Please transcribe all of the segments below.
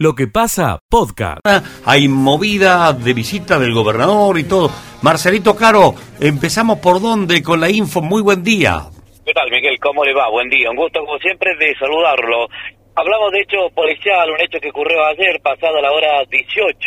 Lo que pasa, podcast. Hay movida de visita del gobernador y todo. Marcelito Caro, empezamos por dónde con la info. Muy buen día. ¿Qué tal, Miguel? ¿Cómo le va? Buen día. Un gusto, como siempre, de saludarlo. Hablamos de hecho policial, un hecho que ocurrió ayer, pasada la hora 18,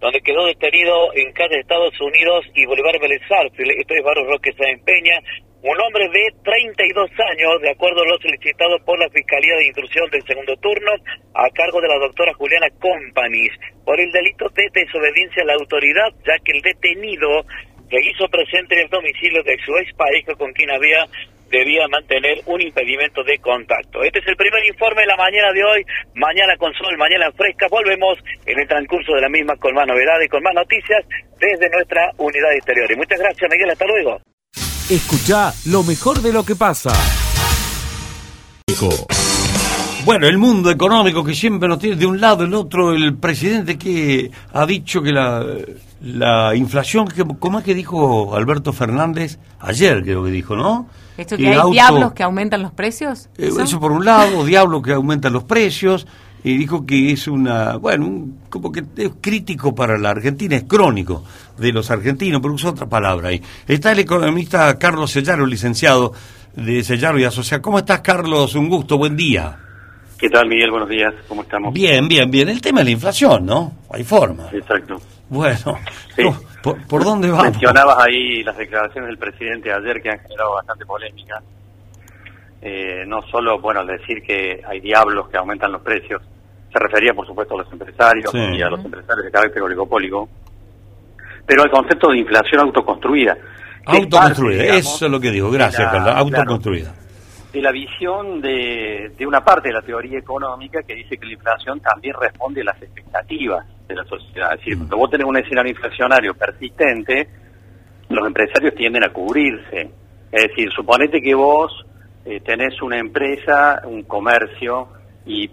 donde quedó detenido en calle de Estados Unidos y Bolívar Vélez esto es Barrio Roque Sáenz Peña, un hombre de 32 años, de acuerdo a lo solicitado por la Fiscalía de Instrucción del segundo turno, a cargo de la doctora Juliana Companis, por el delito de desobediencia a la autoridad, ya que el detenido se hizo presente en el domicilio de su ex pareja con quien había debía mantener un impedimento de contacto. Este es el primer informe de la mañana de hoy, mañana con sol, mañana fresca. Volvemos en el transcurso de la misma con más novedades y con más noticias desde nuestra unidad exterior. Y muchas gracias, Miguel. Hasta luego. Escucha lo mejor de lo que pasa. Bueno, el mundo económico que siempre nos tiene de un lado, el otro, el presidente que ha dicho que la, la inflación, que, ¿cómo es que dijo Alberto Fernández? Ayer creo que dijo, ¿no? ¿Esto que, hay diablos que aumentan los precios? Eh, ¿Eso? por un lado, diablos que aumentan los precios, y dijo que es una, bueno, como que es crítico para la Argentina, es crónico de los argentinos, pero usa otra palabra ahí. Está el economista Carlos Sellaro, licenciado de Sellaro y Asociado. ¿Cómo estás, Carlos? Un gusto, buen día. ¿Qué tal, Miguel? Buenos días, ¿cómo estamos? Bien, bien, bien. El tema de la inflación, ¿no? Hay forma. Exacto. Bueno, ¿por, dónde vamos? Mencionabas ahí las declaraciones del presidente ayer que han generado bastante polémica. Eh, no solo, bueno, decir que hay diablos que aumentan los precios, se refería, por supuesto, a los empresarios y a los empresarios de carácter oligopólico, pero al concepto de inflación autoconstruida. Autoconstruida, eso es lo que digo, gracias, Carlos, autoconstruida. de la visión de, de una parte de la teoría económica que dice que la inflación también responde a las expectativas de la sociedad. Es decir, mm. cuando vos tenés un escenario inflacionario persistente, los empresarios tienden a cubrirse. Es decir, suponete que vos eh, tenés una empresa, un comercio, y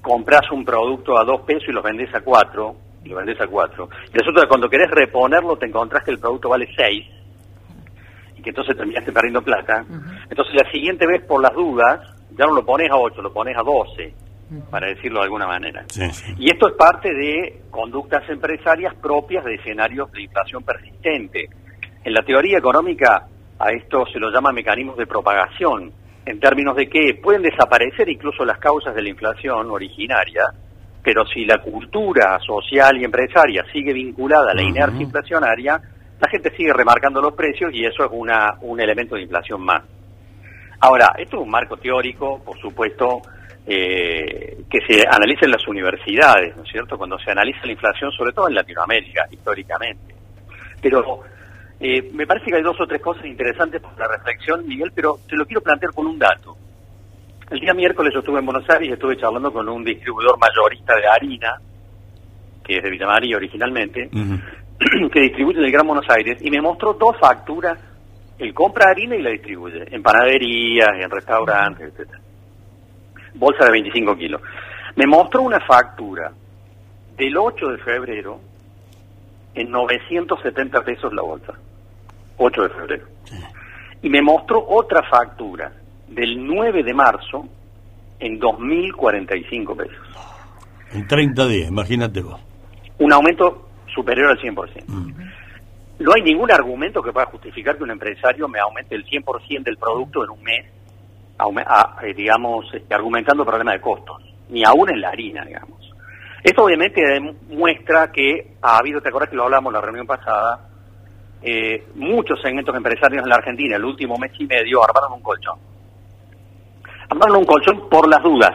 compras un producto a dos pesos y lo vendés a cuatro, y lo vendés a cuatro. Y resulta que cuando querés reponerlo te encontrás que el producto vale seis, y que entonces terminaste perdiendo plata. Entonces la siguiente vez, por las dudas, ya no lo pones a ocho, lo pones a doce, para decirlo de alguna manera. Y esto es parte de conductas empresarias propias de escenarios de inflación persistente. En la teoría económica a esto se lo llama mecanismos de propagación en términos de que pueden desaparecer incluso las causas de la inflación originaria, pero si la cultura social y empresaria sigue vinculada a la inercia inflacionaria, la gente sigue remarcando los precios y eso es una, un elemento de inflación más. Ahora, esto es un marco teórico, por supuesto, eh, que se analiza en las universidades, ¿no es cierto? Cuando se analiza la inflación, sobre todo en Latinoamérica, históricamente. Pero eh, me parece que hay dos o tres cosas interesantes para la reflexión, Miguel, pero te lo quiero plantear con un dato. El día miércoles yo estuve en Buenos Aires y estuve charlando con un distribuidor mayorista de harina, que es de Villa María originalmente, que distribuye en el Gran Buenos Aires, y me mostró dos facturas. Él compra harina y la distribuye, en panaderías, en restaurantes, etcétera. Bolsa de 25 kilos. Me mostró una factura del 8 de febrero en 970 pesos la bolsa. 8 de febrero. Y me mostró otra factura del 9 de marzo en 2.045 pesos. En 30 días, imagínate vos. Un aumento superior al 100%. Mm. No hay ningún argumento que pueda justificar que un empresario me aumente el 100% del producto en un mes, eh, digamos, este, argumentando problemas de costos, ni aún en la harina, digamos. Esto obviamente muestra que ha habido, te acuerdas que lo hablamos en la reunión pasada, eh, muchos segmentos empresarios en la Argentina el último mes y medio armaron un colchón. Armaron un colchón por las dudas,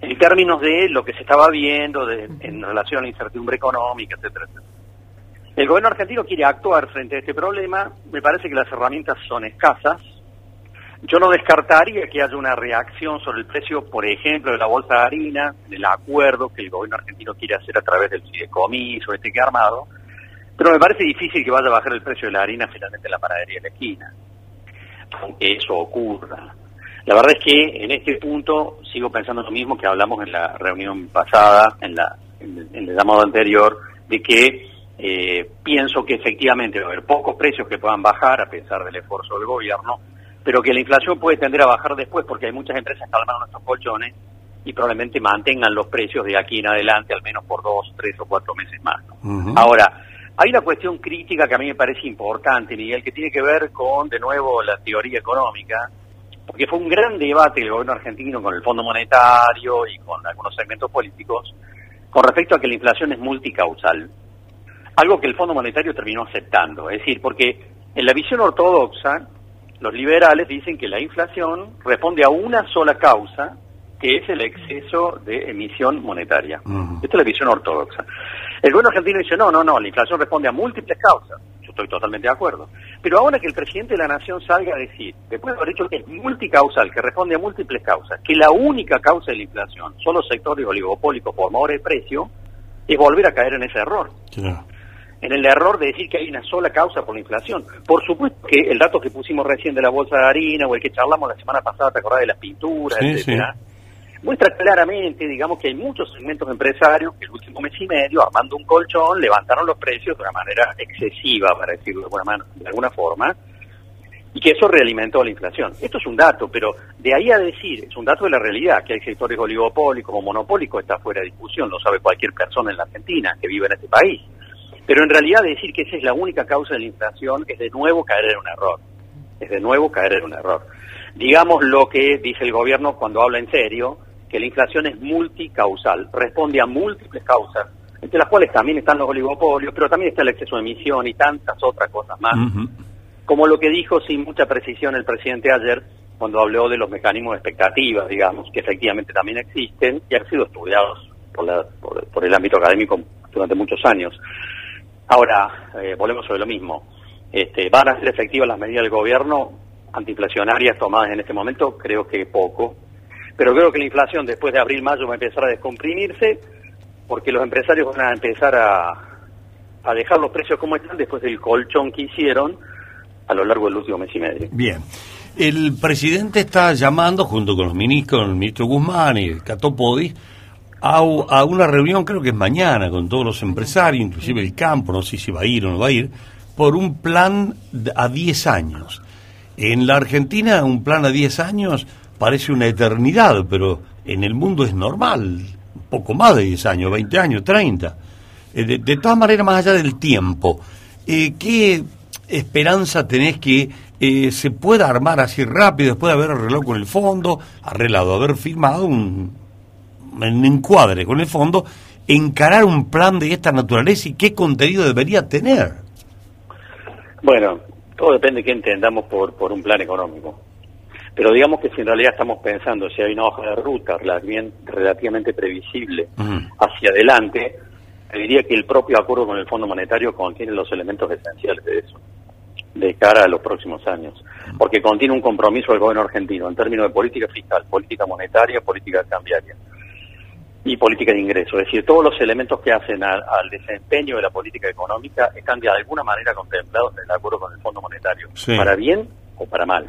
en términos de lo que se estaba viendo de, en relación a la incertidumbre económica, etcétera, etcétera. El gobierno argentino quiere actuar frente a este problema, me parece que las herramientas son escasas, yo no descartaría que haya una reacción sobre el precio, por ejemplo, de la bolsa de harina, del acuerdo que el gobierno argentino quiere hacer a través del fideicomiso, este que ha armado, pero me parece difícil que vaya a bajar el precio de la harina finalmente en la panadería de la esquina, aunque eso ocurra. La verdad es que en este punto sigo pensando lo mismo que hablamos en la reunión pasada, en, la, en, el, llamado anterior, de que eh, pienso que efectivamente va a haber pocos precios que puedan bajar a pesar del esfuerzo del gobierno, pero que la inflación puede tender a bajar después porque hay muchas empresas que armaron estos colchones y probablemente mantengan los precios de aquí en adelante, al menos por dos, tres o cuatro meses más. Ahora, hay una cuestión crítica que a mí me parece importante, Miguel, que tiene que ver con, de nuevo, la teoría económica, porque fue un gran debate el gobierno argentino con el Fondo Monetario y con algunos segmentos políticos con respecto a que la inflación es multicausal, algo que el Fondo Monetario terminó aceptando, es decir, porque en la visión ortodoxa, los liberales dicen que la inflación responde a una sola causa, que es el exceso de emisión monetaria. Esta es la visión ortodoxa. El gobierno argentino dice, no, no, no, la inflación responde a múltiples causas. Yo estoy totalmente de acuerdo. Pero ahora que el presidente de la Nación salga a decir, después de haber dicho que es multicausal, que responde a múltiples causas, que la única causa de la inflación son los sectores oligopólicos por mejor de precio, es volver a caer en ese error. En el error de decir que hay una sola causa por la inflación. Por supuesto que el dato que pusimos recién de la bolsa de harina o el que charlamos la semana pasada, ¿te acordás de las pinturas, etcétera? Muestra claramente, digamos, que hay muchos segmentos empresarios que el último mes y medio, armando un colchón, levantaron los precios de una manera excesiva, para decirlo de alguna, de alguna forma, y que eso realimentó la inflación. Esto es un dato, pero de ahí a decir, es un dato de la realidad, que hay sectores oligopólicos o monopólicos, está fuera de discusión, lo sabe cualquier persona en la Argentina que vive en este país. Pero en realidad decir que esa es la única causa de la inflación es de nuevo caer en un error. Es de nuevo caer en un error. Digamos lo que dice el gobierno cuando habla en serio, que la inflación es multicausal, responde a múltiples causas, entre las cuales también están los oligopolios, pero también está el exceso de emisión y tantas otras cosas más. Como lo que dijo sin mucha precisión el presidente ayer cuando habló de los mecanismos de expectativas, digamos, que efectivamente también existen y han sido estudiados por, por, el ámbito académico durante muchos años. Ahora, eh, volvemos sobre lo mismo. Este, ¿Van a ser efectivas las medidas del gobierno antiinflacionarias tomadas en este momento? Creo que poco pero creo que la inflación después de abril-mayo va a empezar a descomprimirse porque los empresarios van a empezar a, a dejar los precios como están después del colchón que hicieron a lo largo del último mes y medio. Bien. El presidente está llamando, junto con los ministros, el ministro Guzmán y Catopodi, a, a una reunión, creo que es mañana, con todos los empresarios, inclusive el campo, no sé si va a ir o no va a ir, por un plan a 10 años. En la Argentina, un plan a 10 años parece una eternidad, pero en el mundo es normal, poco más de 10 años, 20 años, 30. Eh, de, todas maneras, más allá del tiempo, eh, ¿qué esperanza tenés que eh, se pueda armar así rápido después de haber arreglado con el fondo, arreglado, haber firmado un, un encuadre con el fondo, encarar un plan de esta naturaleza y qué contenido debería tener? Bueno, todo depende de qué entendamos por, por un plan económico. Pero digamos que si en realidad estamos pensando si hay una hoja de ruta relativamente previsible hacia adelante, diría que el propio acuerdo con el Fondo Monetario contiene los elementos esenciales de eso, de cara a los próximos años, porque contiene un compromiso del gobierno argentino en términos de política fiscal, política monetaria, política cambiaria y política de ingreso. Es decir, todos los elementos que hacen al, desempeño de la política económica están de alguna manera contemplados en el acuerdo con el Fondo Monetario, para bien o para mal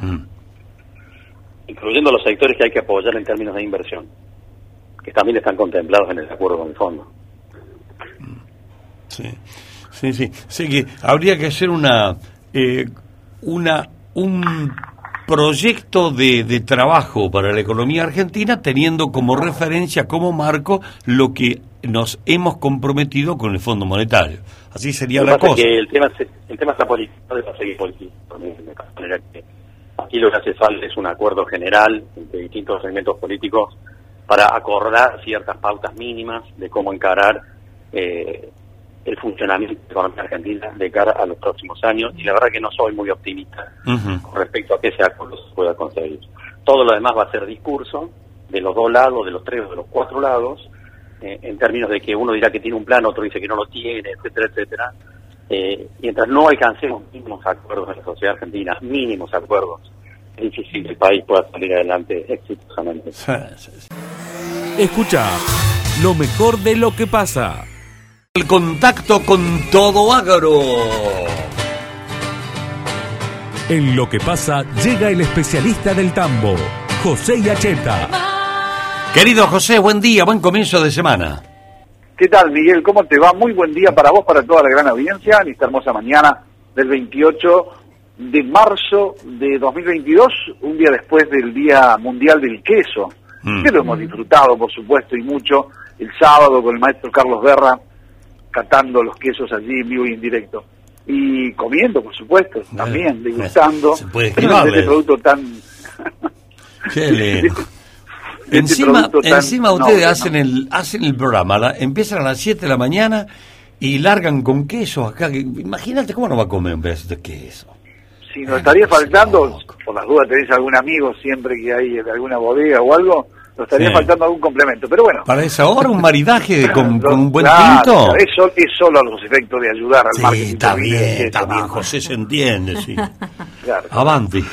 incluyendo los sectores que hay que apoyar en términos de inversión, que también están contemplados en el acuerdo con el fondo. Sí, sí, sí. Sí que habría que hacer una, eh, una, un proyecto de, de, trabajo para la economía argentina teniendo como referencia, como marco, lo que nos hemos comprometido con el Fondo Monetario. Así sería la cosa. Que el tema, el tema está político, de seguir político, que Aquí lo que hace falta es un acuerdo general entre distintos segmentos políticos para acordar ciertas pautas mínimas de cómo encarar eh, el funcionamiento de la economía argentina de cara a los próximos años y la verdad que no soy muy optimista con respecto a que ese acuerdo se pueda conseguir. Todo lo demás va a ser discurso de los dos lados, de los tres o de los cuatro lados, eh, en términos de que uno dirá que tiene un plan, otro dice que no lo tiene, etcétera, etcétera. Eh, mientras no alcancemos mínimos acuerdos en la sociedad argentina, mínimos acuerdos es difícil que el país pueda salir adelante exitosamente. Escucha lo mejor de lo que pasa. El contacto con todo agro. En lo que pasa llega el especialista del tambo, José Yacheta. Querido José, buen día, buen comienzo de semana. ¿Qué tal, Miguel? ¿Cómo te va? Muy buen día para vos, para toda la gran audiencia, en esta hermosa mañana del 28 de marzo de 2022, un día después del Día Mundial del Queso. mm. que lo hemos disfrutado, por supuesto, y mucho, el sábado con el maestro Carlos Berra, catando los quesos allí en vivo y en directo. Y comiendo, por supuesto, también, degustando. Se puede este producto tan... Qué este encima, encima ustedes hacen el hacen el programa, empiezan a las 7 de la mañana y largan con queso acá. Imagínate cómo no va a comer un pedacito de queso. Si nos estaría faltando, por las dudas tenés algún amigo siempre que hay de alguna bodega o algo, nos estaría faltando algún complemento. Pero bueno. Para esa hora, un maridaje con, un buen tinto. Eso es solo los efectos de ayudar al sí, marketing. Está bien, está bien, José se entiende, sí. claro. Avanti.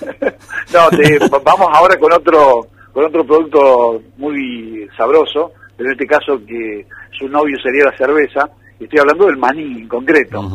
no, vamos ahora con otro con otro producto muy sabroso, en este caso que su novio sería la cerveza, estoy hablando del maní en concreto.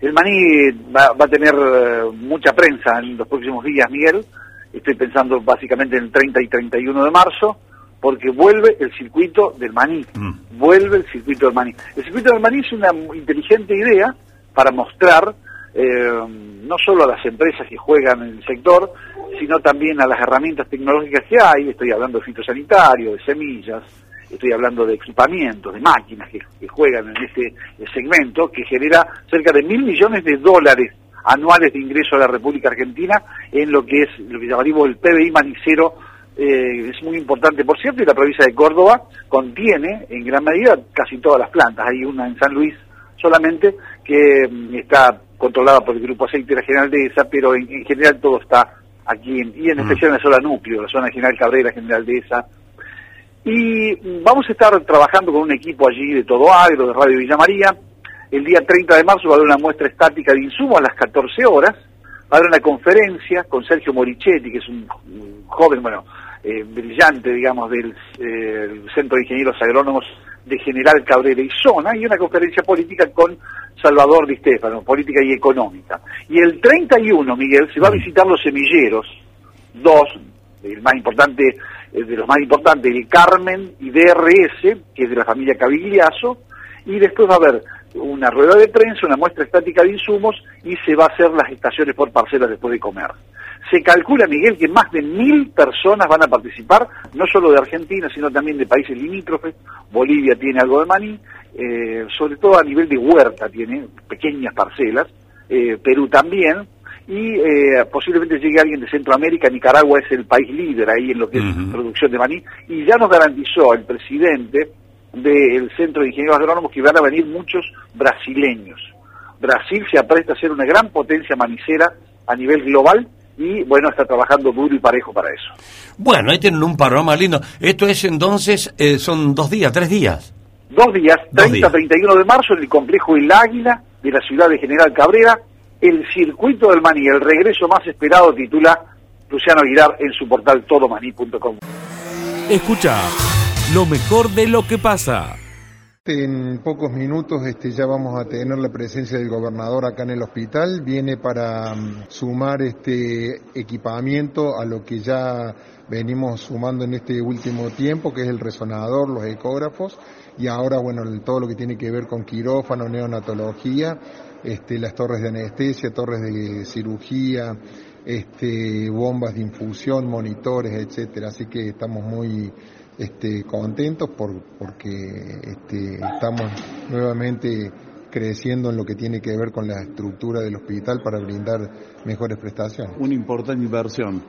El maní va, a tener eh, mucha prensa en los próximos días, Miguel. Estoy pensando básicamente en el 30 y 31 de marzo, porque vuelve el circuito del maní. Mm. Vuelve el circuito del maní. El circuito del maní es una inteligente idea para mostrar eh, no solo a las empresas que juegan en el sector, sino también a las herramientas tecnológicas que hay. Estoy hablando de fitosanitario, de semillas, estoy hablando de equipamientos, de máquinas que, juegan en este segmento, que genera cerca de mil millones de dólares anuales de ingreso a la República Argentina en lo que es lo que llamaríamos el PBI manicero, eh, es muy importante por cierto, y la provincia de Córdoba contiene en gran medida casi todas las plantas, hay una en San Luis solamente que mm, está controlada por el Grupo Aceite General de esa, pero en, general todo está aquí, y en mm. especial en la zona núcleo, la zona General Cabrera, General de esa, y vamos a estar trabajando con un equipo allí de Todo Agro, de Radio Villa María. El día 30 de marzo va a haber una muestra estática de insumos a las 14 horas. Va a haber una conferencia con Sergio Morichetti, que es un, joven, bueno, eh, brillante, digamos, del eh, Centro de Ingenieros Agrónomos de General Cabrera y Zona, y una conferencia política con Salvador Di Stefano, política y económica. Y el 31, Miguel, se va a mm. visitar los semilleros, dos, el más importante de los más importantes, el Carmen y DRS, que es de la familia Cavigliazo, y después va a haber una rueda de prensa, una muestra estática de insumos y se va a hacer las estaciones por parcelas después de comer. Se calcula, Miguel, que más de mil personas van a participar, no solo de Argentina, sino también de países limítrofes. Bolivia tiene algo de maní, eh, sobre todo a nivel de huerta tiene pequeñas parcelas, eh, Perú también, y eh, posiblemente llegue alguien de Centroamérica, Nicaragua es el país líder ahí en lo que es producción de maní, y ya nos garantizó el presidente del Centro de Ingenieros Agrónomos que van a venir muchos brasileños. Brasil se apresta a ser una gran potencia manicera a nivel global y bueno, está trabajando duro y parejo para eso. Bueno, ahí tienen un panorama lindo. Esto es entonces, eh, son dos días, tres días. Dos días, 30-31 de marzo en el complejo El Águila de la ciudad de General Cabrera, el circuito del maní, el regreso más esperado, titula Luciano Aguilar en su portal todomaní.com. Escucha lo mejor de lo que pasa. En pocos minutos este, ya vamos a tener la presencia del gobernador acá en el hospital. Viene para mm, sumar este equipamiento a lo que ya venimos sumando en este último tiempo, que es el resonador, los ecógrafos, y ahora, bueno, todo lo que tiene que ver con quirófano, neonatología este, las torres de anestesia, torres de cirugía, este, bombas de infusión, monitores, etcétera. Así que estamos muy este, contentos por, porque este, estamos nuevamente creciendo en lo que tiene que ver con la estructura del hospital para brindar mejores prestaciones. Una importante inversión.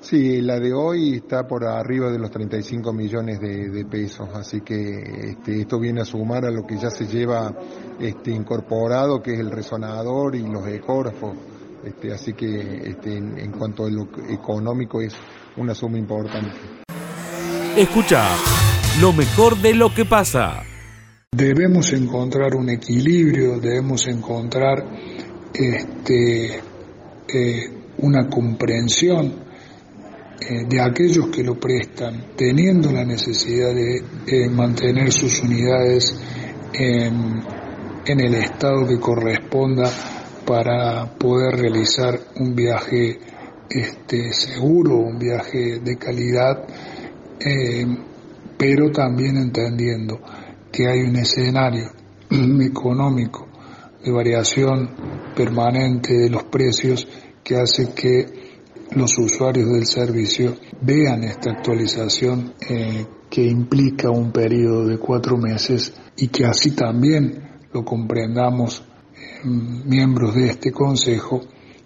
Sí, la de hoy está por arriba de los 35 millones de, pesos, así que este, esto viene a sumar a lo que ya se lleva este, incorporado, que es el resonador y los ecógrafos. Este, así que este, en, cuanto a lo económico es una suma importante. Escucha lo mejor de lo que pasa. Debemos encontrar un equilibrio, debemos encontrar este, eh, una comprensión eh, de aquellos que lo prestan, teniendo la necesidad de mantener sus unidades en, el estado que corresponda para poder realizar un viaje este, seguro, un viaje de calidad, eh, pero también entendiendo que hay un escenario económico de variación permanente de los precios que hace que los usuarios del servicio vean esta actualización eh, que implica un periodo de cuatro meses y que así también lo comprendamos eh, miembros de este Consejo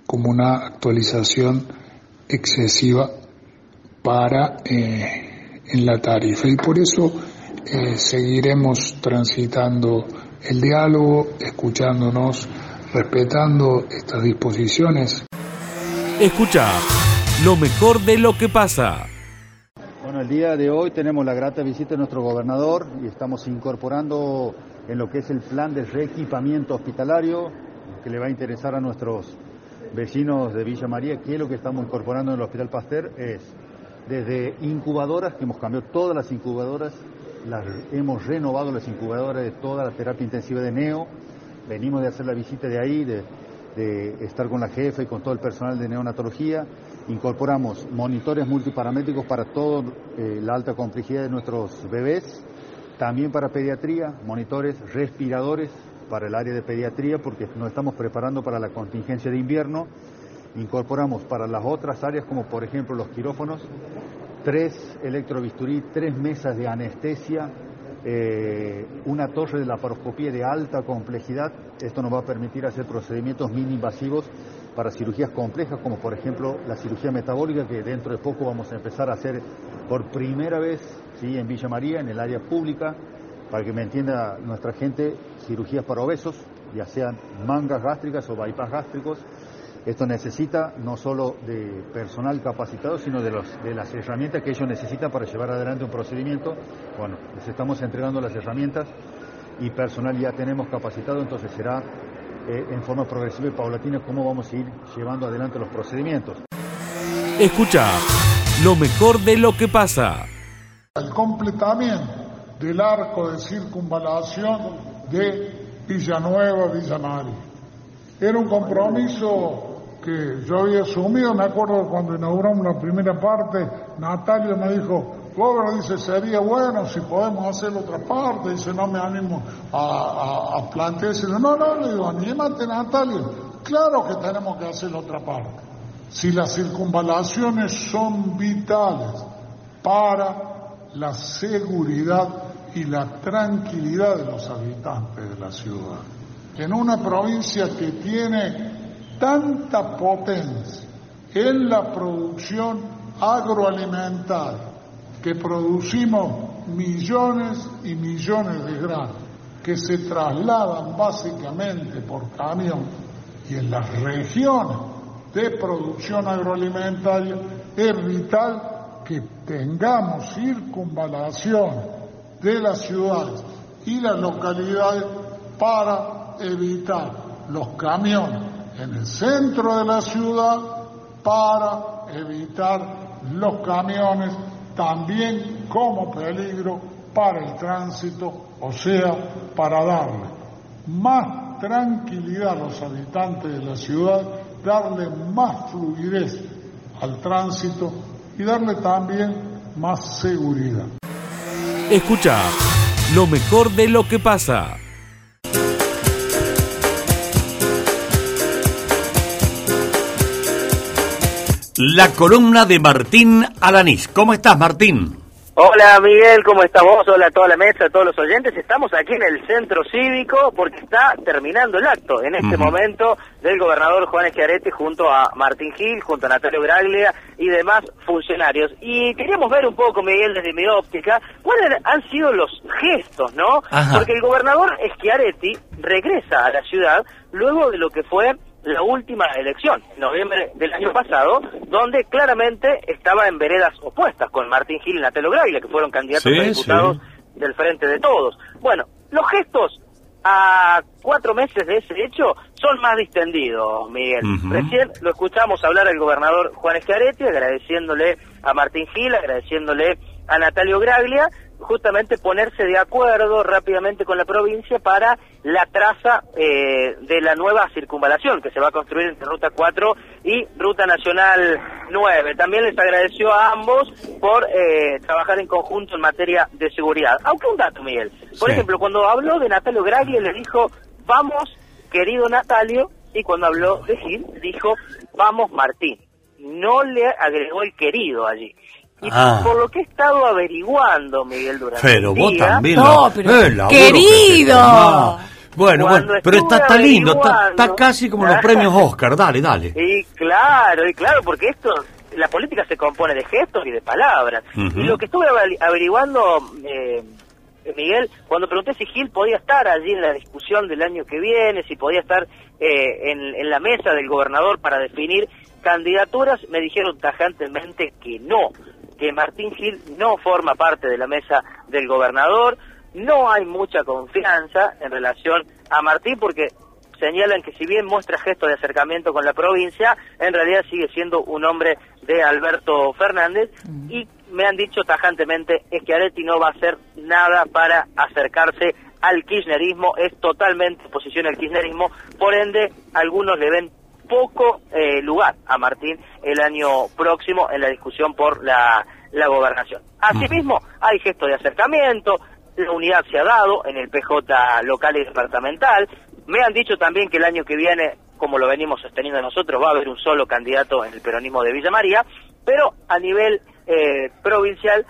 como una actualización excesiva para en la tarifa y por eso seguiremos transitando el diálogo, escuchándonos, respetando estas disposiciones. Escucha lo mejor de lo que pasa. Bueno, el día de hoy tenemos la grata visita de nuestro gobernador y estamos incorporando en lo que es el plan de reequipamiento hospitalario que le va a interesar a nuestros vecinos de Villa María, que es lo que estamos incorporando en el Hospital Pasteur es desde incubadoras, que hemos cambiado todas las incubadoras, las, hemos renovado las incubadoras de toda la terapia intensiva de NEO, venimos de hacer la visita de ahí, de, estar con la jefa y con todo el personal de neonatología, incorporamos monitores multiparamétricos para toda eh, la alta complejidad de nuestros bebés, también para pediatría, monitores respiradores para el área de pediatría porque nos estamos preparando para la contingencia de invierno. Incorporamos para las otras áreas como por ejemplo los quirófanos, tres electrobisturí, tres mesas de anestesia, eh, una torre de laparoscopía de alta complejidad. Esto nos va a permitir hacer procedimientos mini invasivos para cirugías complejas, como por ejemplo la cirugía metabólica, que dentro de poco vamos a empezar a hacer por primera vez ¿sí? en Villa María, en el área pública, para que me entienda nuestra gente, cirugías para obesos, ya sean mangas gástricas o bypass gástricos. Esto necesita no solo de personal capacitado, sino de, los, de las herramientas que ellos necesitan para llevar adelante un procedimiento. Bueno, les estamos entregando las herramientas y personal ya tenemos capacitado, entonces será eh, en forma progresiva y paulatina cómo vamos a ir llevando adelante los procedimientos. Escucha lo mejor de lo que pasa. El completamiento del arco de circunvalación de Villanueva, Villanari. Era un compromiso que yo había asumido, me acuerdo cuando inauguramos la primera parte, Natalia me dijo, Gómez dice, sería bueno si podemos hacer otra parte, dice, no me animo a, a, plantear, no, no, le digo, anímate Natalia, claro que tenemos que hacer otra parte. Si las circunvalaciones son vitales para la seguridad y la tranquilidad de los habitantes de la ciudad. En una provincia que tiene tanta potencia en la producción agroalimentaria, que producimos millones y millones de granos que se trasladan básicamente por camión y en las regiones de producción agroalimentaria es vital que tengamos circunvalación de las ciudades y las localidades para evitar los camiones en el centro de la ciudad, para evitar los camiones también como peligro para el tránsito, o sea, para darle más tranquilidad a los habitantes de la ciudad, darle más fluidez al tránsito y darle también más seguridad. Escucha lo mejor de lo que pasa. La columna de Martín Alanís. ¿Cómo estás, Martín? Hola Miguel, ¿cómo estamos? Hola a toda la mesa, a todos los oyentes. Estamos aquí en el centro cívico porque está terminando el acto en este momento del gobernador Juan Eschiaretti junto a Martín Gil, junto a Natalia Graglia y demás funcionarios. Y queríamos ver un poco, Miguel, desde mi óptica, cuáles han sido los gestos, ¿no? Porque el gobernador Schiaretti regresa a la ciudad luego de lo que fue la última elección, noviembre del año pasado, donde claramente estaba en veredas opuestas con Martín Gil y Natelo Graglia, que fueron candidatos a diputados del Frente de Todos. Bueno, los gestos a cuatro meses de ese hecho son más distendidos, Miguel. Recién lo escuchamos hablar al gobernador Juan Escaretti, agradeciéndole a Martín Gil, agradeciéndole a Natalio Graglia, justamente ponerse de acuerdo rápidamente con la provincia para la traza eh, de la nueva circunvalación que se va a construir entre Ruta 4 y Ruta Nacional 9. También les agradeció a ambos por eh, trabajar en conjunto en materia de seguridad. Aunque un dato, Miguel. Por ejemplo, cuando habló de Natalio Graglia le dijo, vamos, querido Natalio, y cuando habló de Gil, dijo, vamos, Martín. no le agregó el querido allí. Y Ah. por lo que he estado averiguando, Miguel, durante Pero el vos día, también. No, la- pero- ¡Querido! Bueno, Cuando bueno, pero está, está lindo, está, casi como los premios Oscar, dale, dale. Y claro, y claro, porque esto, la política se compone de gestos y de palabras. Y lo que estuve averi- averiguando, eh, Miguel, cuando pregunté si Gil podía estar allí en la discusión del año que viene, si podía estar eh, en, en la mesa del gobernador para definir candidaturas, me dijeron tajantemente que no, que Martín Gil no forma parte de la mesa del gobernador, no hay mucha confianza en relación a Martín porque señalan que si bien muestra gestos de acercamiento con la provincia, en realidad sigue siendo un hombre de Alberto Fernández. Y me han dicho tajantemente es que Areti no va a hacer nada para acercarse al kirchnerismo, es totalmente oposición al kirchnerismo, por ende algunos le ven poco eh, lugar a Martín el año próximo en la discusión por la, la gobernación. Asimismo, hay gestos de acercamiento, la unidad se ha dado en el PJ local y departamental. Me han dicho también que el año que viene, como lo venimos sosteniendo nosotros, va a haber un solo candidato en el peronismo de Villa María, pero a nivel eh, provincial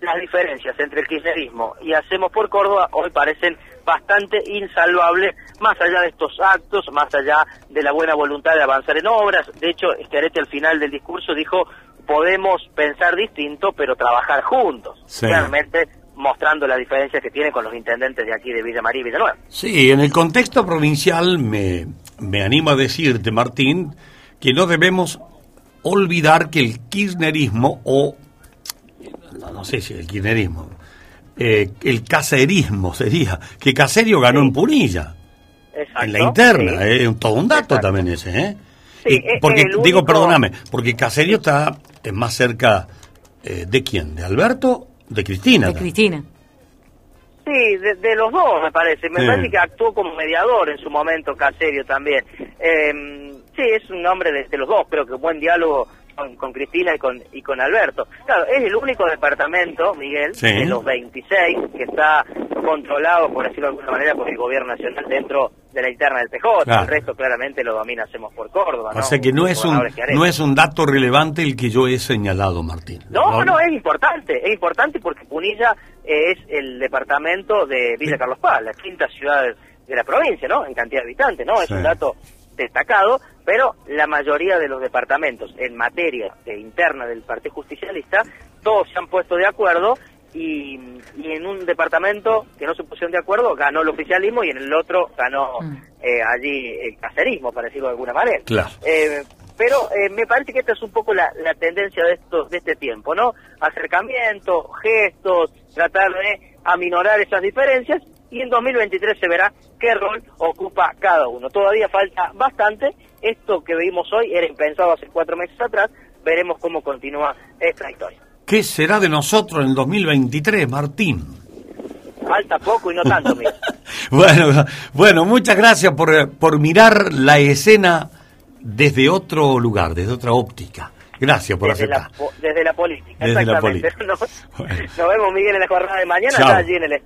las diferencias entre el kirchnerismo y Hacemos por Córdoba hoy parecen bastante insalvables, más allá de estos actos, más allá de la buena voluntad de avanzar en obras. De hecho, Schiaretti al final del discurso dijo, podemos pensar distinto, pero trabajar juntos. Sí. Realmente mostrando las diferencias que tiene con los intendentes de aquí de Villa María y Villanueva. Sí, en el contexto provincial me, me animo a decirte, Martín, que no debemos olvidar que el kirchnerismo o no, no sé si el kirchnerismo eh, el caserismo sería que Caserio ganó en Punilla Exacto. en la interna sí. es un- todo un dato también ese ¿eh? Sí, Y es porque digo perdóname porque Caserio está eh, más cerca eh, de quién de Alberto de Cristina De Cristina. Sí, de, de los dos me parece. Me Sí. parece que actuó como mediador en su momento Caserio también. Eh, sí, es un hombre de, de los dos, creo que buen diálogo con, con Cristina y con, y con Alberto. Claro, es el único departamento, Miguel, Sí. de los 26 que está controlado, por decirlo de alguna manera, por el gobierno nacional dentro de la interna del PJ. Claro. El resto claramente lo domina Hacemos por Córdoba. o sea que no es un no es un dato relevante el que yo he señalado Martín No, no, es importante, es importante porque Punilla es el departamento de Villa Carlos Paz, la quinta ciudad de, de la provincia, ¿no? En cantidad de habitantes, ¿no? Es Sí. un dato destacado, pero la mayoría de los departamentos en materia de interna del Partido Justicialista, todos se han puesto de acuerdo y, y en un departamento que no se pusieron de acuerdo ganó el oficialismo y en el otro ganó eh, allí el cacerismo, para decirlo de alguna manera. Claro. Eh, pero eh, me parece que esta es un poco la, la tendencia de estos de este tiempo, ¿no? Acercamiento, gestos, tratar de aminorar esas diferencias y en 2023 se verá qué rol ocupa cada uno. Todavía falta bastante. Esto que vimos hoy era impensado hace cuatro meses atrás. Veremos cómo continúa esta historia. ¿Qué será de nosotros en el 2023, Martín? Falta poco y no tanto, Miguel. Bueno, bueno, muchas gracias por, por mirar la escena desde otro lugar, desde otra óptica. Gracias por Desde la, aceptar. desde la política. Desde la exactamente. política. Nos, nos vemos, Miguel, en la jornada de mañana, allí en el estudio.